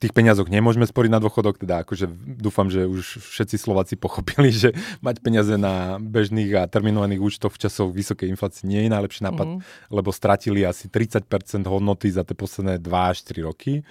tých peniazoch nemôžeme sporiť na dôchodok, teda akože dúfam, že už všetci Slováci pochopili, že mať peniaze na bežných a terminovaných účtoch v časoch vysokej inflácie nie je najlepší nápad, mm-hmm. lebo stratili asi 30% hodnoty za tie posledné 2 až 3 roky.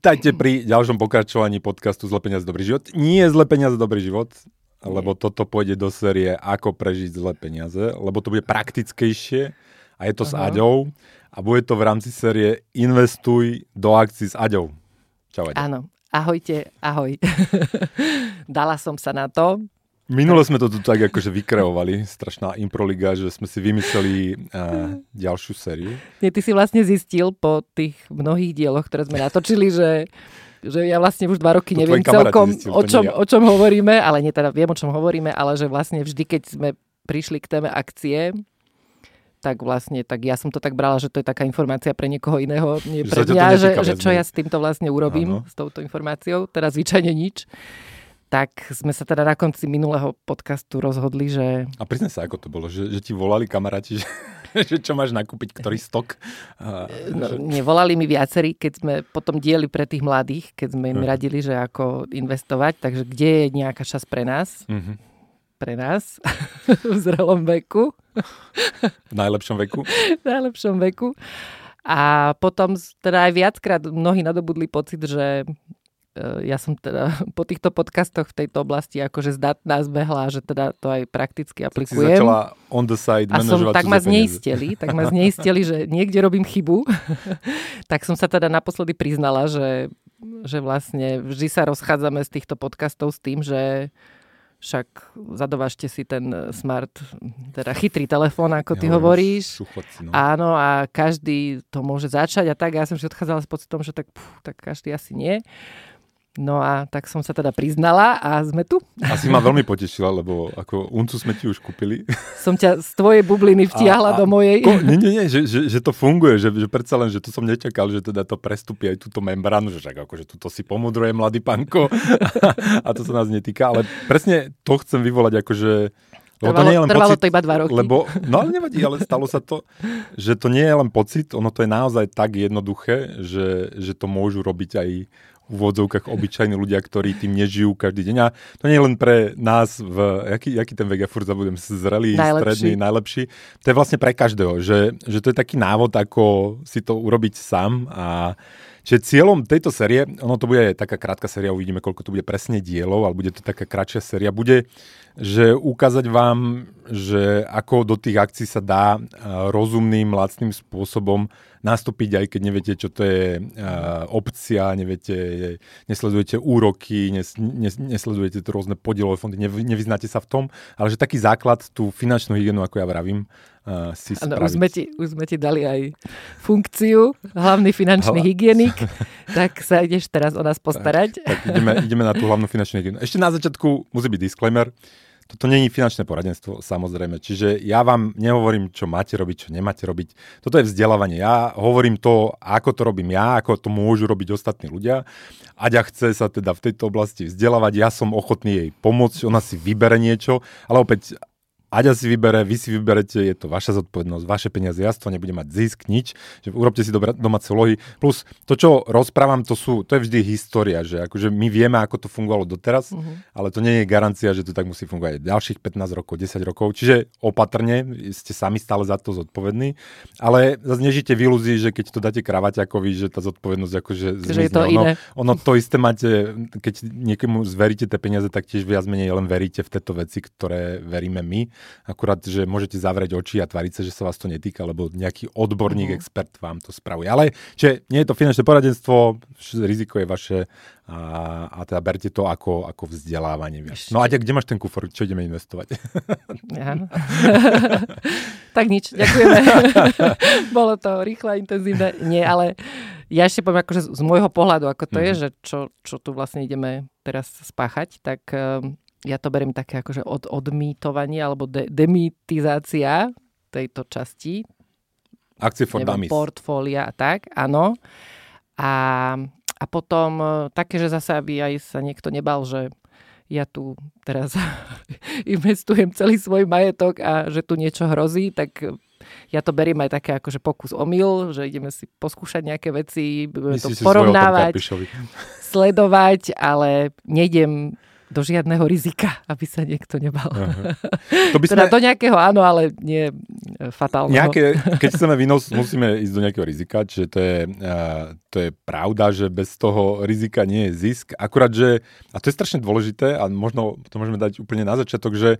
Vítajte pri ďalšom pokračovaní podcastu Zle peniaze, dobrý život. Nie zle peniaze, dobrý život, lebo toto pôjde do série Ako prežiť zle peniaze, lebo to bude praktickejšie a je to Aha. s Aďou a bude to v rámci série Investuj do akcií s Aďou. Čau, Aďo. Áno, ahojte, ahoj. Dala som sa na to, Minule sme to tu tak akože vykreovali, strašná improliga, že sme si vymysleli uh, ďalšiu sériu. Nie, ty si vlastne zistil po tých mnohých dieloch, ktoré sme natočili, že, že ja vlastne už dva roky to neviem celkom, zistil, o, čom, ja. o čom hovoríme, ale nie teda viem, o čom hovoríme, ale že vlastne vždy, keď sme prišli k téme akcie, tak vlastne, tak ja som to tak brala, že to je taká informácia pre niekoho iného, nie pre mňa, že, že čo ja s týmto vlastne urobím, Áno. s touto informáciou, teda zvyčajne nič tak sme sa teda na konci minulého podcastu rozhodli, že... A priznaj sa, ako to bolo, že, že ti volali kamaráti, že, že čo máš nakúpiť, ktorý stok? A, no, že... Nevolali mi viacerí, keď sme potom dieli pre tých mladých, keď sme im uh-huh. radili, že ako investovať, takže kde je nejaká čas pre nás? Uh-huh. Pre nás v zrelom veku. V najlepšom veku? v najlepšom veku. A potom teda aj viackrát mnohí nadobudli pocit, že ja som teda po týchto podcastoch v tejto oblasti akože zdatná zbehla, že teda to aj prakticky aplikujem. Tak si začala on the side a som, tak ma zneistili, tak ma zneistili, že niekde robím chybu. tak som sa teda naposledy priznala, že, že vlastne vždy sa rozchádzame z týchto podcastov s tým, že však zadovážte si ten smart, teda chytrý telefón, ako ty ja, hovoríš. no. Áno, a každý to môže začať a tak. Ja som si odchádzala s pocitom, že tak, pú, tak každý asi nie. No a tak som sa teda priznala a sme tu. Asi ma veľmi potešila, lebo ako uncu sme ti už kúpili. Som ťa z tvojej bubliny vtiahla a, a, do mojej. Ko, nie, nie, nie, že, že, že to funguje, že, že predsa len, že to som nečakal, že teda to prestupí aj túto membránu, že však akože tuto si pomudruje mladý panko a to sa nás netýka, ale presne to chcem vyvolať akože lebo trvalo, to nie je len trvalo pocit, to iba dva roky. Lebo, no ale nevadí, ale stalo sa to, že to nie je len pocit, ono to je naozaj tak jednoduché, že, že to môžu robiť aj úvodzovkách obyčajní ľudia, ktorí tým nežijú každý deň. A to nie je len pre nás, v, aký, aký ten vek, ja furt zabudem, zrelý, najlepší. stredný, najlepší. To je vlastne pre každého, že, že to je taký návod, ako si to urobiť sám a Čiže cieľom tejto série, ono to bude taká krátka séria, uvidíme, koľko to bude presne dielov, ale bude to taká kratšia séria, bude, že ukázať vám, že ako do tých akcií sa dá rozumným, lacným spôsobom nastúpiť, aj keď neviete, čo to je uh, opcia, neviete, nesledujete úroky, nes, nes, nesledujete to rôzne podielové fondy, nev, nevyznáte sa v tom, ale že taký základ, tú finančnú hygienu, ako ja vravím, uh, si ano, už sme, ti, už sme ti dali aj funkciu, hlavný finančný hygienik, tak sa ideš teraz o nás postarať. Tak, tak ideme, ideme na tú hlavnú finančnú hygienu. Ešte na začiatku musí byť disclaimer, toto není finančné poradenstvo, samozrejme. Čiže ja vám nehovorím, čo máte robiť, čo nemáte robiť. Toto je vzdelávanie. Ja hovorím to, ako to robím ja, ako to môžu robiť ostatní ľudia. Aďa chce sa teda v tejto oblasti vzdelávať, ja som ochotný jej pomôcť, ona si vybere niečo, ale opäť Aďa si vybere, vy si vyberete, je to vaša zodpovednosť, vaše peniaze, ja z toho nebudem mať zisk, nič, že urobte si dobré domáce lohy. Plus to, čo rozprávam, to, sú, to je vždy história, že akože my vieme, ako to fungovalo doteraz, uh-huh. ale to nie je garancia, že to tak musí fungovať ďalších 15 rokov, 10 rokov, čiže opatrne, ste sami stále za to zodpovední, ale zase nežite v ilúzii, že keď to dáte kravaťakovi, že tá zodpovednosť akože zmizne. je to ono, iné. ono to isté máte, keď niekomu zveríte tie peniaze, tak tiež viac menej len veríte v tieto veci, ktoré veríme my Akurát, že môžete zavrieť oči a tvariť sa, že sa vás to netýka, lebo nejaký odborník, uh-huh. expert vám to spravuje. Ale že nie je to finančné poradenstvo, riziko je vaše a, a teda berte to ako, ako vzdelávanie. No a kde máš ten kufor, čo ideme investovať? Ja. tak nič, ďakujeme. Bolo to rýchle, intenzívne. Nie, ale ja ešte poviem akože z môjho pohľadu, ako to uh-huh. je, mhm. že čo, čo tu vlastne ideme teraz spáchať, tak um, ja to beriem také akože od, odmýtovanie alebo de, demitizácia tejto časti. Akcie for dummies. Portfólia a tak, áno. A, a potom e, také, že zase, aby aj sa niekto nebal, že ja tu teraz investujem celý svoj majetok a že tu niečo hrozí, tak ja to beriem aj také akože pokus omyl, že ideme si poskúšať nejaké veci, budeme to porovnávať, sledovať, ale nejdem do žiadneho rizika, aby sa niekto nebal. To by sme... Teda do nejakého áno, ale nie e, fatálneho. Nejaké, keď chceme výnos, musíme ísť do nejakého rizika, čiže to je, uh, to je pravda, že bez toho rizika nie je zisk. Akurát, že, a to je strašne dôležité a možno to môžeme dať úplne na začiatok, že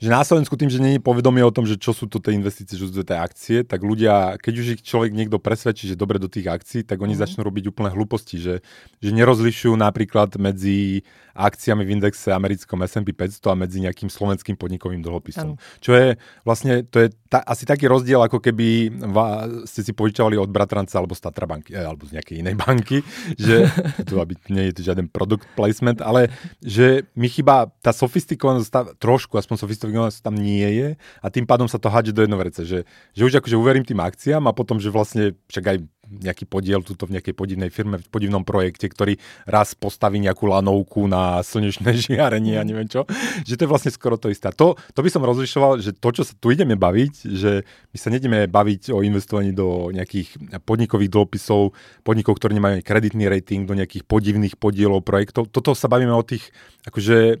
že na Slovensku tým, že nie je povedomie o tom, že čo sú to tie investície, čo sú to tie akcie, tak ľudia, keď už ich človek niekto presvedčí, že dobre do tých akcií, tak oni mm. začnú robiť úplne hlúposti, že, že nerozlišujú napríklad medzi akciami v indexe americkom S&P 500 a medzi nejakým slovenským podnikovým dlhopisom. Ano. Čo je vlastne, to je ta, asi taký rozdiel, ako keby va, ste si požičovali od bratranca alebo z Tatra banky, eh, alebo z nejakej inej banky, že tu aby nie je to žiaden product placement, ale že mi chýba tá sofistikovanosť, trošku aspoň sofistikovanosť sa tam nie je a tým pádom sa to hádže do jednovrece, že, že už akože uverím tým akciám a potom, že vlastne však aj nejaký podiel tuto v nejakej podivnej firme, v podivnom projekte, ktorý raz postaví nejakú lanovku na slnečné žiarenie a neviem čo, že to je vlastne skoro to isté. To, to by som rozlišoval, že to, čo sa tu ideme baviť, že my sa nejdeme baviť o investovaní do nejakých podnikových dlhopisov, podnikov, ktorí nemajú kreditný rating, do nejakých podivných podielov projektov. Toto sa bavíme o tých akože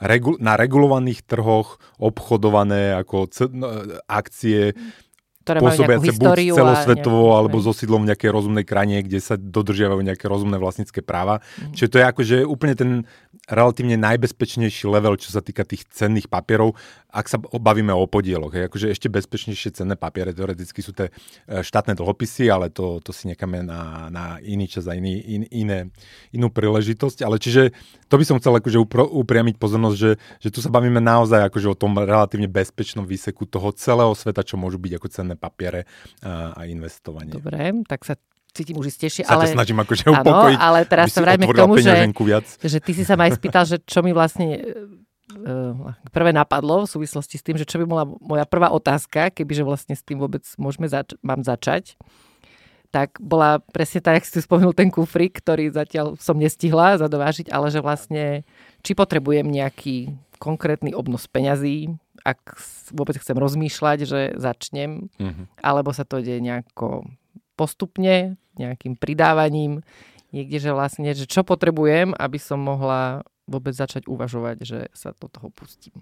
regu- na regulovaných trhoch obchodované ako c- no, akcie, ktoré pôsobiace buď celosvetovo, alebo so sídlom v nejakej rozumnej krajine, kde sa dodržiavajú nejaké rozumné vlastnícke práva. Mm. Čiže to je akože úplne ten relatívne najbezpečnejší level, čo sa týka tých cenných papierov, ak sa bavíme o podieloch. Hej. Akože ešte bezpečnejšie cenné papiere teoreticky sú tie e, štátne dlhopisy, ale to, to si necháme na, na iný čas a iný, in, iné, inú príležitosť. Ale čiže to by som chcel akože upro, upriamiť pozornosť, že, že tu sa bavíme naozaj akože o tom relatívne bezpečnom výseku toho celého sveta, čo môžu byť ako cenné papiere a, a investovanie. Dobre, tak sa cítim už istejšie. Sa ale, snažím akože upokojiť, ale teraz sa vráťme k tomu, že, že ty si sa ma aj spýtal, že čo mi vlastne uh, prvé napadlo v súvislosti s tým, že čo by bola moja prvá otázka, kebyže vlastne s tým vôbec môžeme zač- mám začať tak bola presne tak, jak si spomenul ten kufrik, ktorý zatiaľ som nestihla zadovážiť, ale že vlastne, či potrebujem nejaký konkrétny obnos peňazí, ak vôbec chcem rozmýšľať, že začnem, mm-hmm. alebo sa to deje nejako postupne, nejakým pridávaním, niekde, že vlastne, že čo potrebujem, aby som mohla vôbec začať uvažovať, že sa do toho pustím.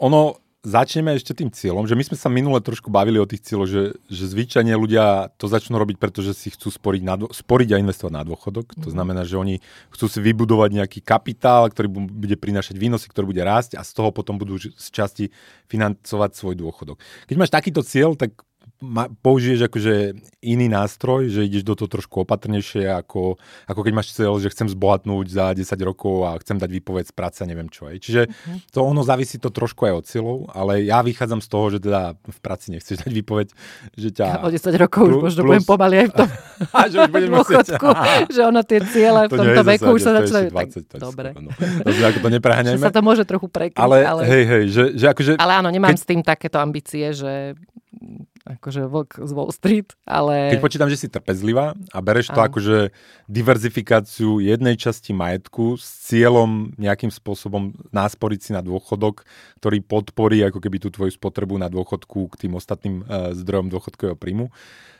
Ono, začneme ešte tým cieľom, že my sme sa minule trošku bavili o tých cieľoch, že, že zvyčajne ľudia to začnú robiť, pretože si chcú sporiť, na, sporiť a investovať na dôchodok. Mm-hmm. To mhm. znamená, že oni chcú si vybudovať nejaký kapitál, ktorý bude prinášať výnosy, ktorý bude rásť a z toho potom budú z časti financovať svoj dôchodok. Keď máš takýto cieľ, tak ma, použiješ akože iný nástroj, že ideš do toho trošku opatrnejšie, ako, ako keď máš cieľ, že chcem zbohatnúť za 10 rokov a chcem dať výpoveď z práce, neviem čo. Aj. Čiže uh-huh. to ono závisí to trošku aj od cieľov, ale ja vychádzam z toho, že teda v práci nechceš dať výpoveď, že ťa... Ja o 10 rokov plus, už možno plus... budem pomaly aj v tom a, že už budem dôchodku, že ono tie ciele v tomto veku už sa začínajú. Dobre. No. Takže ako to nepreháňajme. Sa to môže trochu prekryť. Ale, ale... hej, hej, že, že akože... Ale áno, nemám keď... s tým takéto ambície, že akože vlk z Wall Street, ale... Keď počítam, že si trpezlivá a bereš to akože diverzifikáciu jednej časti majetku s cieľom nejakým spôsobom násporiť si na dôchodok, ktorý podporí ako keby tú tvoju spotrebu na dôchodku k tým ostatným uh, zdrojom dôchodkového príjmu,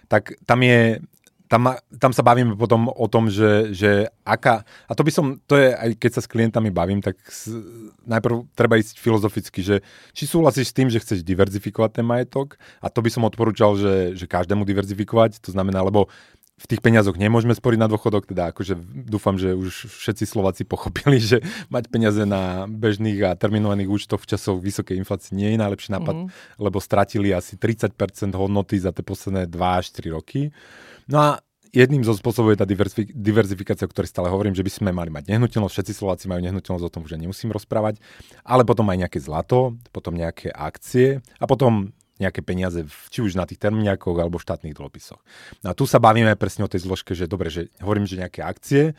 tak tam je tam, tam sa bavíme potom o tom, že, že aká, a to by som, to je aj keď sa s klientami bavím, tak s, najprv treba ísť filozoficky, že či súhlasíš s tým, že chceš diverzifikovať ten majetok a to by som odporúčal, že, že každému diverzifikovať, to znamená, lebo v tých peniazoch nemôžeme sporiť na dôchodok, teda akože dúfam, že už všetci Slováci pochopili, že mať peniaze na bežných a terminovaných účtoch v časoch vysokej inflácie nie je najlepší nápad, mm. lebo stratili asi 30% hodnoty za tie posledné 2 až 4 roky. No a jedným zo spôsobov je tá diverzifikácia, o ktorej stále hovorím, že by sme mali mať nehnuteľnosť. Všetci Slováci majú nehnuteľnosť, o tom už nemusím rozprávať. Ale potom aj nejaké zlato, potom nejaké akcie a potom nejaké peniaze, či už na tých terminiakoch alebo štátnych dlhopisoch. No a tu sa bavíme presne o tej zložke, že dobre, že hovorím, že nejaké akcie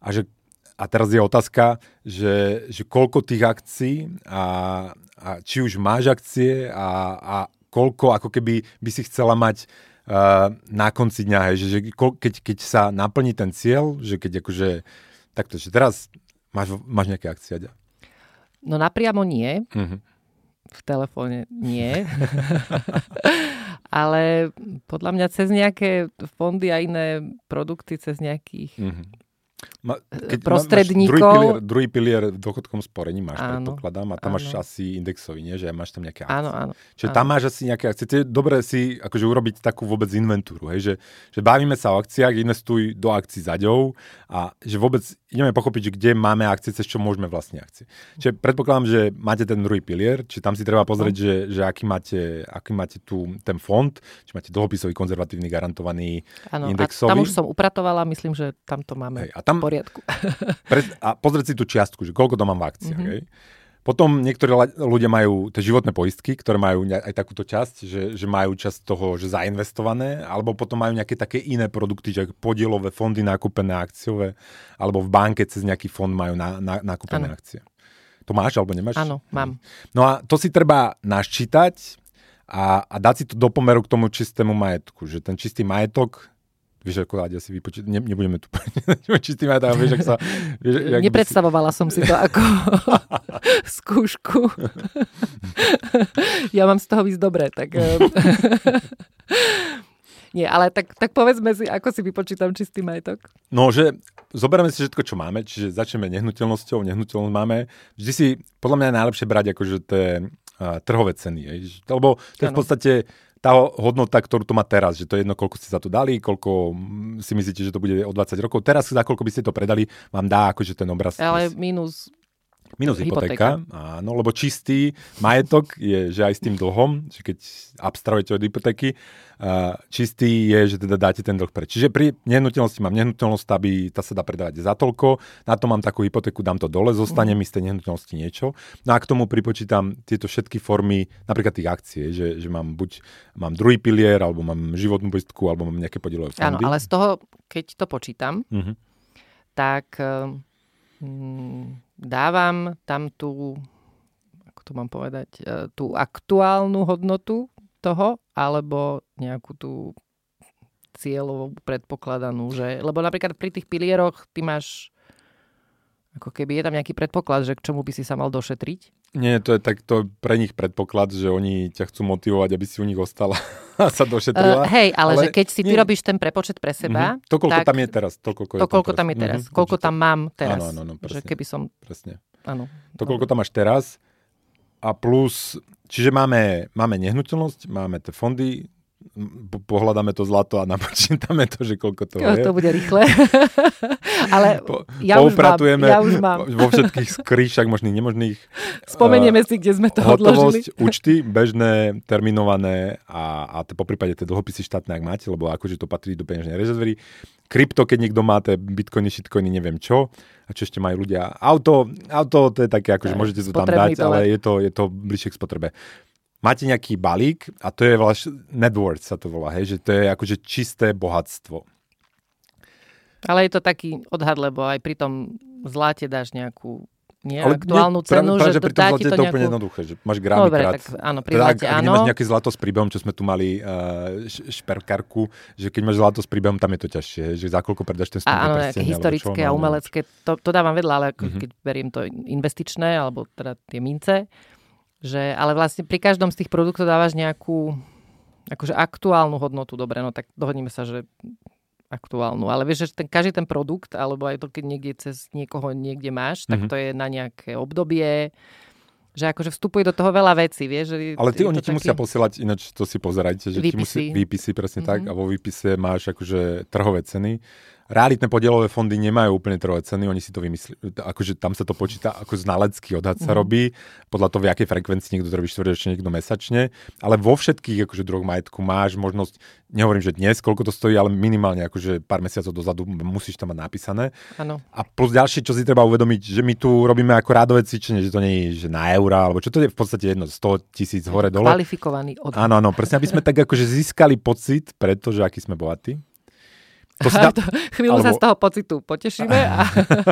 a že a teraz je otázka, že, že koľko tých akcií a, a či už máš akcie a, a koľko ako keby by si chcela mať uh, na konci dňa, hej, že, že keď, keď sa naplní ten cieľ, že keď akože takto, že teraz máš, máš nejaké akcie? No napriamo nie. Uh-huh. V telefóne nie. Ale podľa mňa cez nejaké fondy a iné produkty, cez nejakých uh-huh Ma, keď prostredníkov. Druhý pilier, druhý pilier v dôchodkom sporení máš, áno, predpokladám, a tam áno. máš asi indexový, nie? Že máš tam nejaké akcie. Áno, áno. Čiže áno. tam máš asi nejaké akcie. Je dobré si akože urobiť takú vôbec inventúru, hej? Že, že bavíme sa o akciách, investuj do akcií zaďou a že vôbec ideme pochopiť, že kde máme akcie, cez čo môžeme vlastne akcie. Čiže predpokladám, že máte ten druhý pilier, či tam si treba pozrieť, no. že, že aký máte, aký máte tu ten fond, či máte dlhopisový, konzervatívny, garantovaný, ano, indexový. A tam už som upratovala, myslím, že tam to máme hej, a tam, poriadku. Pre, a pozrieť si tú čiastku, že koľko to mám v akciách. Mm-hmm. Potom niektorí ľudia majú tie životné poistky, ktoré majú aj takúto časť, že, že majú časť toho, že zainvestované, alebo potom majú nejaké také iné produkty, že podielové fondy nakúpené akciové, alebo v banke cez nejaký fond majú na, na, nakúpené ano. akcie. To máš alebo nemáš? Áno, mám. No a to si treba naščítať a, a dať si to do pomeru k tomu čistému majetku. Že ten čistý majetok Vieš, ako dať asi vypočítať, ne, nebudeme tu čistý majetok, vieš, ak sa... Vieš, jak Nepredstavovala si... som si to ako skúšku. ja mám z toho ísť dobre, tak... Eh, Nie, ale tak, tak povedzme si, ako si vypočítam čistý majetok. No, že zoberieme si všetko, čo máme, čiže začneme nehnuteľnosťou, nehnuteľnosť máme. Vždy si, podľa mňa je najlepšie brať akože tie uh, trhové ceny. Je. Lebo to je v podstate tá hodnota, ktorú to má teraz, že to je jedno, koľko ste za to dali, koľko si myslíte, že to bude o 20 rokov. Teraz za koľko by ste to predali, vám dá akože ten obraz. Ale minus Minus hypotéka, hypotéka, áno, lebo čistý majetok je, že aj s tým dlhom, že keď abstrahujete od hypotéky, čistý je, že teda dáte ten dlh preč. Čiže pri nehnuteľnosti mám nehnuteľnosť, aby tá sa dá predávať za toľko, na to mám takú hypotéku, dám to dole, zostane mm. mi z tej nehnuteľnosti niečo. No a k tomu pripočítam tieto všetky formy, napríklad tých akcií, že, že mám buď mám druhý pilier, alebo mám životnú poistku, alebo mám nejaké podielové fondy. Áno, ale z toho, keď to počítam, mm-hmm. tak mm, dávam tam tú, ako to mám povedať, e, tú aktuálnu hodnotu toho, alebo nejakú tú cieľovú predpokladanú, že, lebo napríklad pri tých pilieroch ty máš ako keby je tam nejaký predpoklad, že k čomu by si sa mal došetriť? Nie, to je takto pre nich predpoklad, že oni ťa chcú motivovať, aby si u nich ostala a sa došetrila. Uh, hej, ale, ale že keď si ty nie... robíš ten prepočet pre seba... Uh-huh. To, koľko tak, tam je teraz. To, koľko, to, koľko tam je teraz. Uh-huh. Koľko tam mám teraz. Áno, áno, áno, presne. Že keby som... Presne. Áno. To, koľko tam máš teraz a plus... Čiže máme, máme nehnuteľnosť, máme tie fondy, pohľadáme to zlato a napočítame to, že koľko to je. To bude rýchle. Ale po, ja, už mám, ja už mám. vo všetkých skrýšach možných, nemožných. Spomenieme uh, si, kde sme to hotovosť, odložili. účty, bežné, terminované a, a to po prípade tie dlhopisy štátne, ak máte, lebo akože to patrí do peňažnej rezervy. Krypto, keď niekto má tie bitcoiny, shitcoiny, neviem čo. A čo ešte majú ľudia. Auto, auto to je také, akože môžete to tam dať, ale je to, je to bližšie k spotrebe máte nejaký balík a to je vlastne net worth sa to volá, hej, že to je akože čisté bohatstvo. Ale je to taký odhad, lebo aj pri tom zlate dáš nejakú nie ale aktuálnu nie, cenu, práve, že, pri tom zlate je to nejakú... úplne jednoduché, že máš gramy Dobre, krát. Tak, áno, pri teda, zlate, ak, ak nemáš nejaké zlato s príbehom, čo sme tu mali uh, šperkarku, že keď máš zlato s príbehom, tam je to ťažšie, že za koľko predáš ten stupný Áno, nejaké historické čo, a umelecké, to, to dávam vedľa, ale mm-hmm. keď beriem to investičné, alebo teda tie mince, že, ale vlastne pri každom z tých produktov dávaš nejakú akože aktuálnu hodnotu. Dobre, no tak dohodníme sa, že aktuálnu. Ale vieš, že ten, každý ten produkt, alebo aj to, keď niekde cez niekoho niekde máš, tak mm-hmm. to je na nejaké obdobie, že akože vstupuje do toho veľa vecí, vieš. Že Ale ty oni ti taký... musia posielať, ináč to si pozerajte, že výpisy. ti musí, výpisy, presne mm-hmm. tak, a vo výpise máš akože trhové ceny realitné podielové fondy nemajú úplne trojové ceny, oni si to vymyslí, akože tam sa to počíta ako znalecký odhad sa mm. robí, podľa toho, v akej frekvencii niekto to robí štvrťročne, niekto mesačne, ale vo všetkých akože druhoch majetku máš možnosť, nehovorím, že dnes, koľko to stojí, ale minimálne akože pár mesiacov dozadu musíš tam mať napísané. Ano. A plus ďalšie, čo si treba uvedomiť, že my tu robíme ako rádové cvičenie, že to nie je že na eurá, alebo čo to je v podstate jedno, 100 tisíc hore dole. Kvalifikovaný odhad. Áno, áno, presne, aby sme tak akože získali pocit, pretože aký sme bohatí To si dá... Chvíľu alebo... sa z toho pocitu potešíme. A...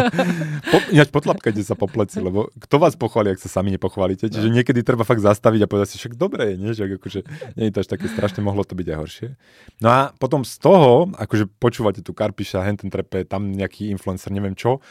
po, ináč potlapkajte sa po pleci, lebo kto vás pochváli, ak sa sami nepochválite. Čiže no. niekedy treba fakt zastaviť a povedať si, však dobre je, nie? Že akože, nie je to až také strašne, mohlo to byť aj horšie. No a potom z toho, akože počúvate tu Karpiša, hen ten trepe, tam nejaký influencer, neviem čo,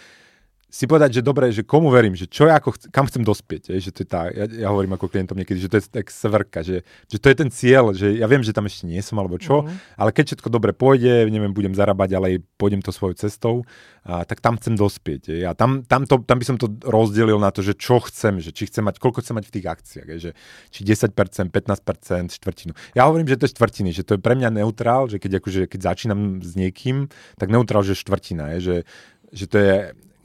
si povedať, že dobre, že komu verím, že čo ja ako chc- kam chcem dospieť, je, že to je tá, ja, ja, hovorím ako klientom niekedy, že to je tak severka, že, že to je ten cieľ, že ja viem, že tam ešte nie som alebo čo, mm-hmm. ale keď všetko dobre pôjde, neviem, budem zarábať, ale pôjdem to svojou cestou, a, tak tam chcem dospieť. Je. A tam, tam, to, tam by som to rozdelil na to, že čo chcem, že či chcem mať, koľko chcem mať v tých akciách, je, že či 10%, 15%, štvrtinu. Ja hovorím, že to je štvrtiny, že to je pre mňa neutrál, že keď, akože, keď začínam s niekým, tak neutrál, že štvrtina, je, že, že to je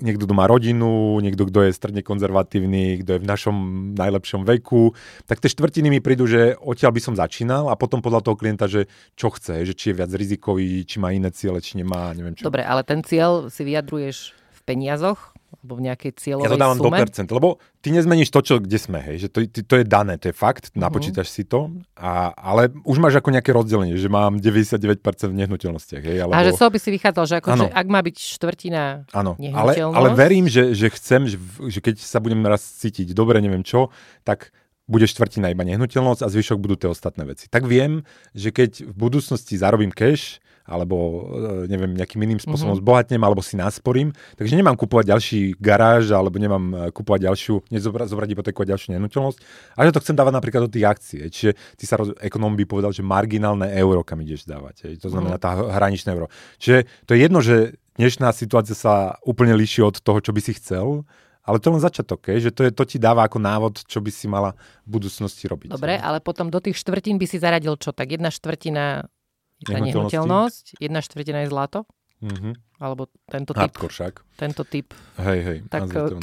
niekto, kto má rodinu, niekto, kto je stredne konzervatívny, kto je v našom najlepšom veku, tak tie štvrtiny mi prídu, že odtiaľ by som začínal a potom podľa toho klienta, že čo chce, že či je viac rizikový, či má iné ciele, či nemá, neviem čo. Dobre, ale ten cieľ si vyjadruješ v peniazoch? Alebo v nejakej cieľovej Ja to dávam sume? do percent, lebo ty nezmeníš to, čo, kde sme, hej, že to, to je dané, to je fakt, uh-huh. napočítaš si to, a, ale už máš ako nejaké rozdelenie, že mám 99% v nehnuteľnostiach, hej, alebo... A že so by si vychádzal, že, ako, že ak má byť štvrtina ano, ale, ale verím, že, že chcem, že, že keď sa budem raz cítiť dobre, neviem čo, tak bude štvrtina iba nehnuteľnosť a zvyšok budú tie ostatné veci. Tak viem, že keď v budúcnosti zarobím cash, alebo e, neviem, nejakým iným spôsobom mm-hmm. zbohatnem, alebo si nasporím. Takže nemám kupovať ďalší garáž, alebo nemám e, kupovať ďalšiu, nezobrať zobrať hypotéku a ďalšiu nehnuteľnosť. A že to chcem dávať napríklad do tých akcií. Čiže ty sa ekonom by povedal, že marginálne euro, kam ideš dávať. To znamená mm-hmm. tá hraničné euro. Čiže to je jedno, že dnešná situácia sa úplne líši od toho, čo by si chcel, ale to len začiatok, je, že to, je, to ti dáva ako návod, čo by si mala v budúcnosti robiť. Dobre, ale potom do tých štvrtín by si zaradil čo? Tak jedna štvrtina je nehnuteľnosť, jedna štvrtina je zlato? Mm-hmm. Alebo tento typ. však. Tento typ. Hej, hej. Tak, to,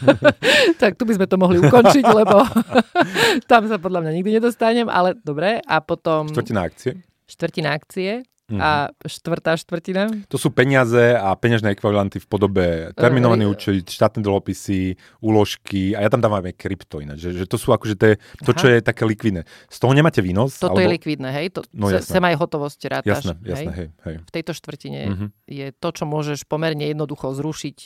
tak tu by sme to mohli ukončiť, lebo tam sa podľa mňa nikdy nedostanem, ale dobre. A potom... Štvrtina akcie. Štvrtina akcie. Mm-hmm. A štvrtá štvrtina? To sú peniaze a peňažné ekvivalenty v podobe terminovaný uh, účet, štátne dlhopisy, úložky a ja tam dávam aj krypto ináč, že, že to sú akože to, to, čo je také likvidné. Z toho nemáte výnos? Toto alebo... je likvidné, hej? To, no, jasné. Sem aj hotovosť rátaš. Jasné, jasné, hej? hej, hej. V tejto štvrtine mm-hmm. je to, čo môžeš pomerne jednoducho zrušiť,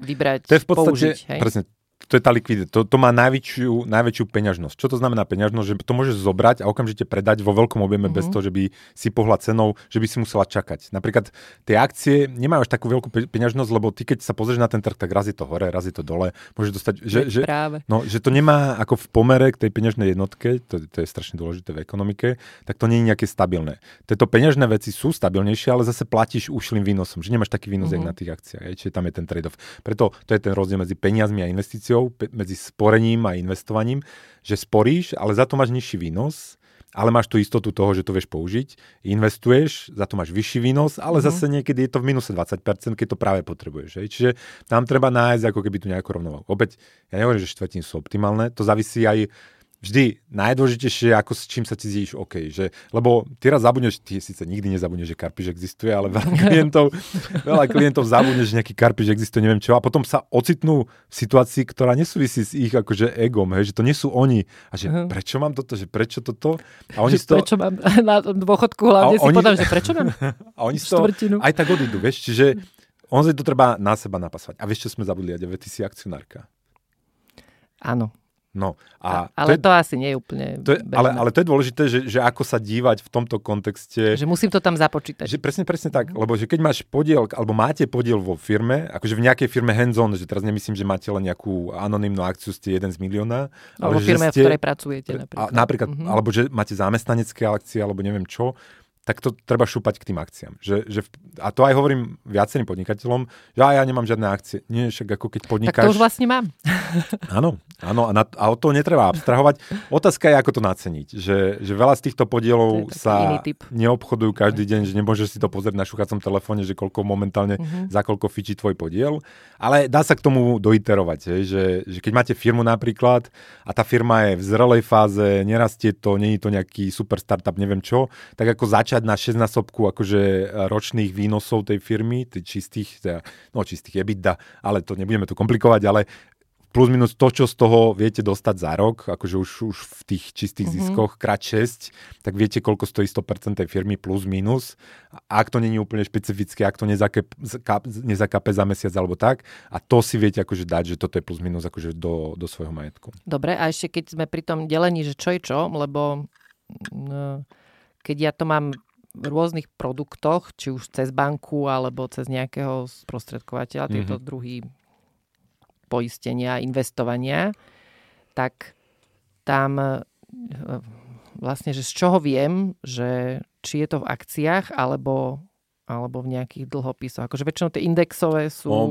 vybrať, to je v podstate, použiť. Hej? Presne, to je tá likvidita, to, to má najväčšiu, najväčšiu peňažnosť. Čo to znamená peňažnosť? Že to môžeš zobrať a okamžite predať vo veľkom objeme mm-hmm. bez toho, že by si pohľa cenou, že by si musela čakať. Napríklad tie akcie nemajú až takú veľkú peňažnosť, lebo ty keď sa pozrieš na ten trh, tak raz je to hore, raz je to dole. Môžeš dostať, že, že, Práve. No, že to nemá ako v pomere k tej peňažnej jednotke, to, to je strašne dôležité v ekonomike, tak to nie je nejaké stabilné. Tieto peňažné veci sú stabilnejšie, ale zase platíš ušlým výnosom, že nemáš taký výnos mm-hmm. na tých akciách. Čiže tam je ten trade-off. Preto to je ten rozdiel medzi peniazmi a investíciou investíciou, medzi sporením a investovaním, že sporíš, ale za to máš nižší výnos, ale máš tú istotu toho, že to vieš použiť. Investuješ, za to máš vyšší výnos, ale mm-hmm. zase niekedy je to v minuse 20%, keď to práve potrebuješ. Hej. Čiže tam treba nájsť ako keby tu nejakú rovnováhu. Opäť, ja nehovorím, že štvrtiny sú optimálne, to závisí aj vždy najdôležitejšie, ako s čím sa ti zíš OK. Že, lebo ty raz zabudneš, ty síce nikdy nezabudneš, že karpiš existuje, ale veľa klientov, veľa klientov zabudne, že nejaký karpiš existuje, neviem čo, a potom sa ocitnú v situácii, ktorá nesúvisí s ich akože egom, hej, že to nie sú oni. A že uh-huh. prečo mám toto, že prečo toto? A oni že to... Prečo mám na dôchodku hlavne a si oni... podám, že prečo mám A oni to aj tak odídu, vieš, čiže on to treba na seba napasovať. A vieš, čo sme zabudli, a ty si akcionárka. Áno. No, a, ale to, je, to asi nie je úplne to je, ale, ale to je dôležité, že, že ako sa dívať v tomto kontexte. Že musím to tam započítať. Že presne, presne tak, lebo že keď máš podiel, alebo máte podiel vo firme, akože v nejakej firme hands-on, že teraz nemyslím, že máte len nejakú anonimnú akciu, ste jeden z milióna. Alebo firme, ste, v ktorej pracujete napríklad. A, napríklad, mm-hmm. alebo že máte zamestnanecké akcie, alebo neviem čo, tak to treba šúpať k tým akciám. Že, že, a to aj hovorím viacerým podnikateľom, že ja, nemám žiadne akcie. Nie, však ako keď podnikáš... Tak to už vlastne mám. áno, áno a, na, a o to netreba abstrahovať. Otázka je, ako to naceniť. Že, že veľa z týchto podielov sa neobchodujú každý deň, že nemôžeš si to pozrieť na šukacom telefóne, že koľko momentálne, uh-huh. za koľko fičí tvoj podiel. Ale dá sa k tomu doiterovať, hej, že, že keď máte firmu napríklad a tá firma je v zrelej fáze, nerastie to, nie je to nejaký super startup, neviem čo, tak ako začať na 6 násobku akože e, ročných výnosov tej firmy, tých čistých, teda, no čistých EBITDA, ale to nebudeme tu komplikovať, ale plus minus to, čo z toho viete dostať za rok, akože už, už v tých čistých mm-hmm. ziskoch krát 6, tak viete, koľko stojí 100% tej firmy plus minus. Ak to není úplne špecifické, ak to nezakape za mesiac alebo tak. A to si viete akože dať, že toto je plus minus akože do, do svojho majetku. Dobre, a ešte keď sme pri tom delení, že čo je čo, lebo no, keď ja to mám rôznych produktoch, či už cez banku alebo cez nejakého sprostredkovateľa, mm-hmm. tieto druhy poistenia, investovania, tak tam e, vlastne, že z čoho viem, že či je to v akciách alebo, alebo v nejakých dlhopisoch. Akože väčšinou tie indexové sú... No,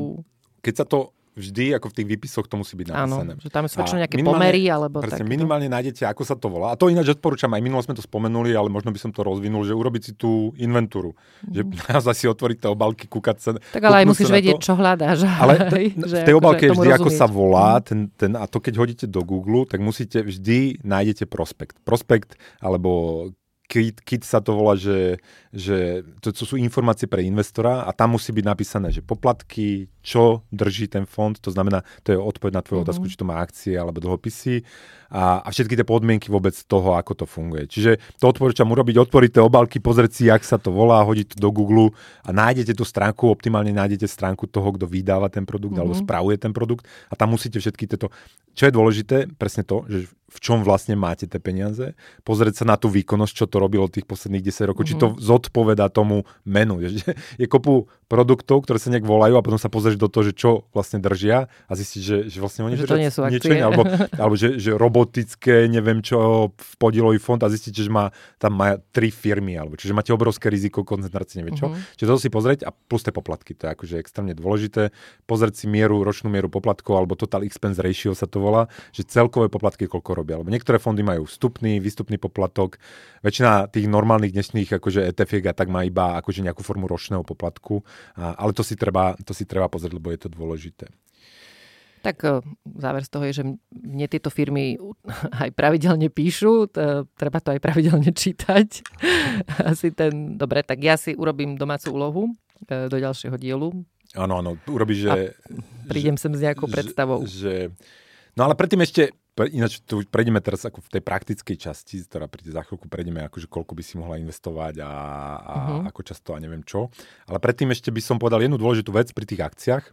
keď sa to vždy, ako v tých výpisoch to musí byť napísané. Áno, že tam sú väčšinou nejaké pomery alebo presne, takéto. minimálne nájdete, ako sa to volá. A to ináč odporúčam, aj minulo sme to spomenuli, ale možno by som to rozvinul, že urobiť si tú inventúru. Mm. Že naozaj si otvoriť tie obalky, kúkať sa. Tak ale aj musíš vedieť, čo hľadáš. Ale t- v tej obalke je vždy, ako sa volá, mhm. ten, ten, a to keď hodíte do Google, tak musíte vždy nájdete prospekt. Prospekt alebo kit, kit sa to volá, že, že to, to sú informácie pre investora a tam musí byť napísané, že poplatky, čo drží ten fond, to znamená, to je odpoveď na tvoju mm-hmm. otázku, či to má akcie alebo dlhopisy a, a všetky tie podmienky vôbec toho, ako to funguje. Čiže to odporúčam urobiť, otvoriť tie obálky, pozrieť si, jak sa to volá, hodiť to do Google a nájdete tú stránku, optimálne nájdete stránku toho, kto vydáva ten produkt mm-hmm. alebo spravuje ten produkt a tam musíte všetky tieto... Čo je dôležité, presne to, že v čom vlastne máte tie peniaze, pozrieť sa na tú výkonnosť, čo to robilo tých posledných 10 rokov, mm-hmm. či to mhm. zodpoveda tomu menu. Je, je kopu produktov, ktoré sa nejak volajú a potom sa pozrieš do toho, že čo vlastne držia a zistiť, že, že vlastne oni že to nie sú niečo iné, alebo, alebo že, že robotické, neviem čo, v podielový fond a zistiť, že má, tam má tri firmy, alebo čiže máte obrovské riziko koncentrácie, neviem čo. Mm-hmm. Čiže to si pozrieť a plus tie poplatky, to je akože extrémne dôležité. Pozrieť si mieru, ročnú mieru poplatkov, alebo total expense ratio sa to volá, že celkové poplatky koľko robia. Lebo niektoré fondy majú vstupný, výstupný poplatok. Väčšina tých normálnych dnešných akože ETF a tak má iba akože nejakú formu ročného poplatku. A, ale to si, treba, to si treba pozrieť, lebo je to dôležité. Tak e, záver z toho je, že mne tieto firmy aj pravidelne píšu, treba to aj pravidelne čítať. Asi ten, dobre, tak ja si urobím domácu úlohu e, do ďalšieho dielu. Áno, áno, urobíš, že... prídem sem s nejakou predstavou. Že, no ale predtým ešte, pre, ináč tu prejdeme teraz ako v tej praktickej časti, ktorá príde za chvíľku, prejdeme akože koľko by si mohla investovať a, a uh-huh. ako často a neviem čo. Ale predtým ešte by som povedal jednu dôležitú vec pri tých akciách,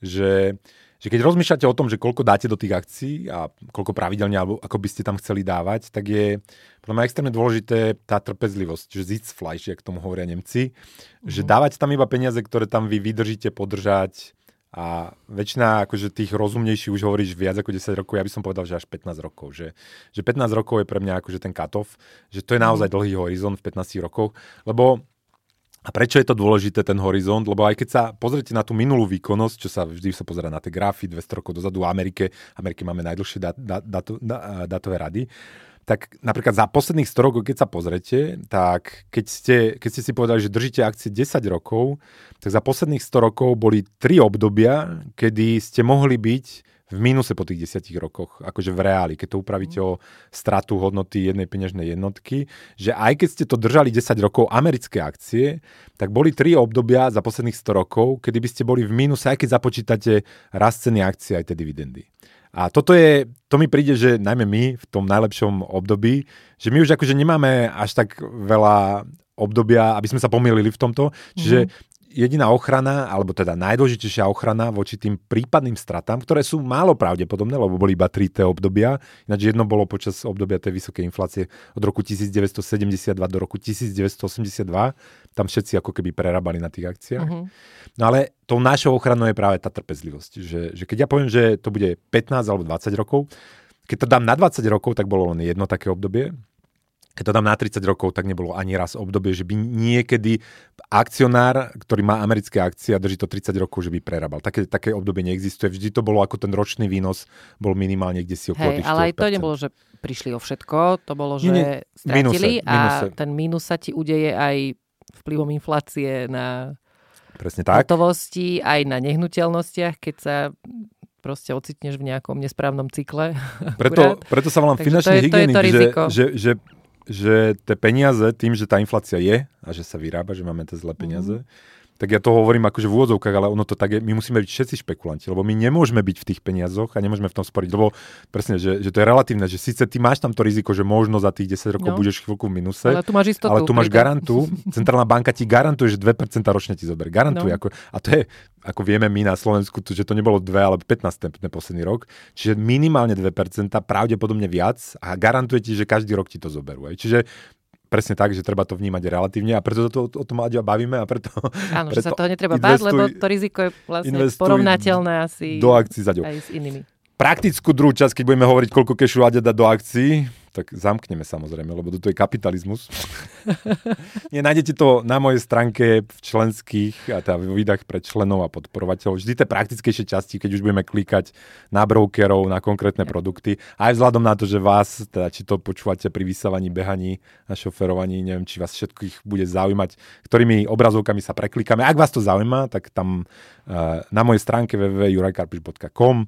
že že keď rozmýšľate o tom, že koľko dáte do tých akcií a koľko pravidelne, alebo ako by ste tam chceli dávať, tak je podľa mňa extrémne dôležité tá trpezlivosť, že Sitzfleisch, jak tomu hovoria Nemci, mm-hmm. že dávať tam iba peniaze, ktoré tam vy vydržíte podržať a väčšina akože tých rozumnejších už hovoríš viac ako 10 rokov, ja by som povedal, že až 15 rokov. Že, že 15 rokov je pre mňa akože ten cut-off, že to je naozaj mhm. dlhý horizont v 15 rokoch, lebo a prečo je to dôležité, ten horizont? Lebo aj keď sa pozrite na tú minulú výkonnosť, čo sa vždy sa pozera na tie grafy 200 rokov dozadu v Amerike, Amerike máme najdlhšie dat, dat, dat, dat, datové rady, tak napríklad za posledných 100 rokov, keď sa pozrete, tak keď ste, keď ste si povedali, že držíte akcie 10 rokov, tak za posledných 100 rokov boli 3 obdobia, kedy ste mohli byť v mínuse po tých desiatich rokoch, akože v reáli, keď to upravíte o stratu hodnoty jednej peňažnej jednotky, že aj keď ste to držali 10 rokov americké akcie, tak boli tri obdobia za posledných 100 rokov, kedy by ste boli v mínuse, aj keď započítate rast ceny akcie aj tie dividendy. A toto je, to mi príde, že najmä my v tom najlepšom období, že my už akože nemáme až tak veľa obdobia, aby sme sa pomýlili v tomto. Čiže mm-hmm jediná ochrana, alebo teda najdôležitejšia ochrana voči tým prípadným stratám, ktoré sú málo pravdepodobné, lebo boli iba tri tie obdobia. Ináč jedno bolo počas obdobia tej vysokej inflácie od roku 1972 do roku 1982. Tam všetci ako keby prerábali na tých akciách. Uh-huh. No ale tou našou ochranou je práve tá trpezlivosť. Že, že keď ja poviem, že to bude 15 alebo 20 rokov, keď to dám na 20 rokov, tak bolo len jedno také obdobie keď to dám na 30 rokov, tak nebolo ani raz obdobie, že by niekedy akcionár, ktorý má americké akcie a drží to 30 rokov, že by prerábal. Také, také obdobie neexistuje. Vždy to bolo ako ten ročný výnos, bol minimálne kde si okolo Hej, ale aj to nebolo, že prišli o všetko, to bolo, že nie, nie. stratili minuse, a minuse. ten mínus sa ti udeje aj vplyvom inflácie na Presne tak. hotovosti, aj na nehnuteľnostiach, keď sa proste ocitneš v nejakom nesprávnom cykle. Preto, preto sa volám finančný hygienik, že, že, že že tie peniaze, tým, že tá inflácia je a že sa vyrába, že máme tie zlé peniaze, mm. Tak ja to hovorím akože v úvodzovkách, ale ono to tak je, my musíme byť všetci špekulanti, lebo my nemôžeme byť v tých peniazoch a nemôžeme v tom sporiť, lebo presne, že, že to je relatívne, že síce ty máš tam to riziko, že možno za tých 10 rokov no. budeš chvíľku v minuse, ale tu máš, istotu, ale tu máš garantu, centrálna banka ti garantuje, že 2% ročne ti zoberie, garantuje. No. Ako, a to je, ako vieme my na Slovensku, že to nebolo 2, ale 15 ten, ten posledný rok, čiže minimálne 2%, pravdepodobne viac a garantuje ti, že každý rok ti to zoberú. Aj. Čiže presne tak, že treba to vnímať relatívne a preto to, to, o tom Aďa bavíme a preto... Áno, preto že sa toho netreba báť, lebo to riziko je vlastne porovnateľné asi do akcií za aj s inými. Praktickú druhú časť, keď budeme hovoriť, koľko kešu Aďa dá do akcií, tak zamkneme samozrejme, lebo to je kapitalizmus. Nie, nájdete to na mojej stránke v členských, a teda v videách pre členov a podporovateľov. Vždy tie praktickejšie časti, keď už budeme klikať na brokerov, na konkrétne produkty. Aj vzhľadom na to, že vás, teda či to počúvate pri vysávaní, behaní a šoferovaní, neviem, či vás všetkých bude zaujímať, ktorými obrazovkami sa preklikáme. Ak vás to zaujíma, tak tam eh, na mojej stránke www.jurajkarpiš.com eh,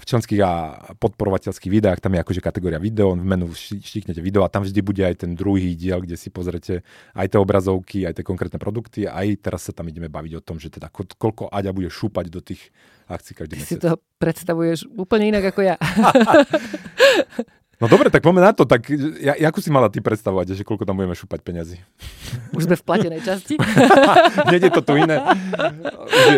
v členských a podporovateľských videách, tam je akože kategória video, v menu štiknete video a tam vždy bude aj ten druhý diel, kde si pozrete aj tie obrazovky, aj tie konkrétne produkty. Aj teraz sa tam ideme baviť o tom, že teda koľko Aďa bude šúpať do tých akcií každý Ty mesiac. si to predstavuješ úplne inak ako ja. No dobre, tak poďme na to. Tak ja, ako si mala ty predstavovať, že koľko tam budeme šúpať peniazy? Už sme v platenej časti. Nie je to tu iné. Že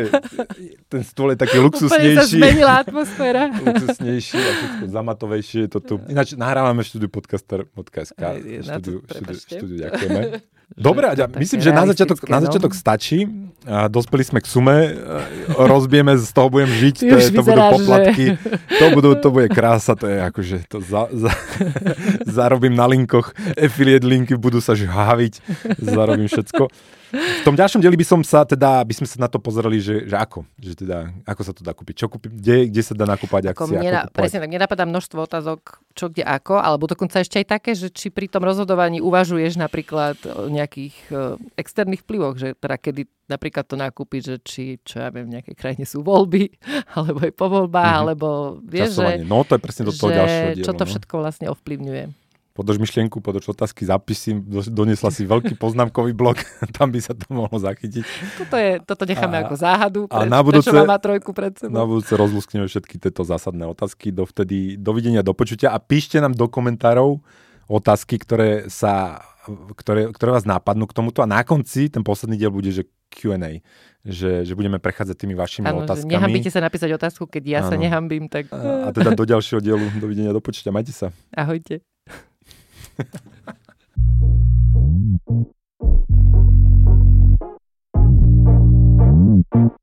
ten stôl je taký luxusnejší. Úplne sa zmenila atmosféra. luxusnejší a všetko zamatovejšie je to tu. Ináč nahrávame štúdiu podcaster.sk. Štúdiu, štúdiu, štúdiu, ďakujeme. Dobre, Aďa, myslím, že na začiatok, na no. začiatok stačí. A dospeli sme k sume, rozbijeme, z toho budem žiť, to, je, to budú poplatky, že... to, budú, to bude krása, to je akože, to za, za, zarobím na linkoch, affiliate linky budú sa žháviť, zarobím všetko. V tom ďalšom dieli by som sa teda, by sme sa na to pozerali, že, že ako, že teda, ako sa to dá kúpiť, čo kúpi, kde, kde sa dá nakúpať akcie, ako, ako Presne tak, nenapadá množstvo otázok, čo kde ako, alebo dokonca ešte aj také, že či pri tom rozhodovaní uvažuješ napríklad o nejakých uh, externých vplyvoch, že teda kedy napríklad to nakúpiť, že či, čo ja viem, v nejakej krajine sú voľby, alebo aj po voľbách, mm-hmm. alebo vieš, že, no to je presne do toho ďalšieho dielu, čo to no. všetko vlastne ovplyvňuje podrž myšlienku, podrž otázky, zapisy, donesla si veľký poznámkový blok, tam by sa to mohlo zachytiť. Toto, je, toto necháme a, ako záhadu, pre, a na budúce, prečo má trojku pred sebou. Na budúce rozluskneme všetky tieto zásadné otázky. Dovtedy, dovidenia, do počutia a píšte nám do komentárov otázky, ktoré, sa, ktoré, ktoré vás nápadnú k tomuto a na konci ten posledný diel bude, že Q&A, že, že budeme prechádzať tými vašimi ano, otázkami. Nehambíte sa napísať otázku, keď ja ano. sa nehambím. Tak... A, a teda do ďalšieho dielu, dovidenia, do počutia, majte sa. Ahojte. thank you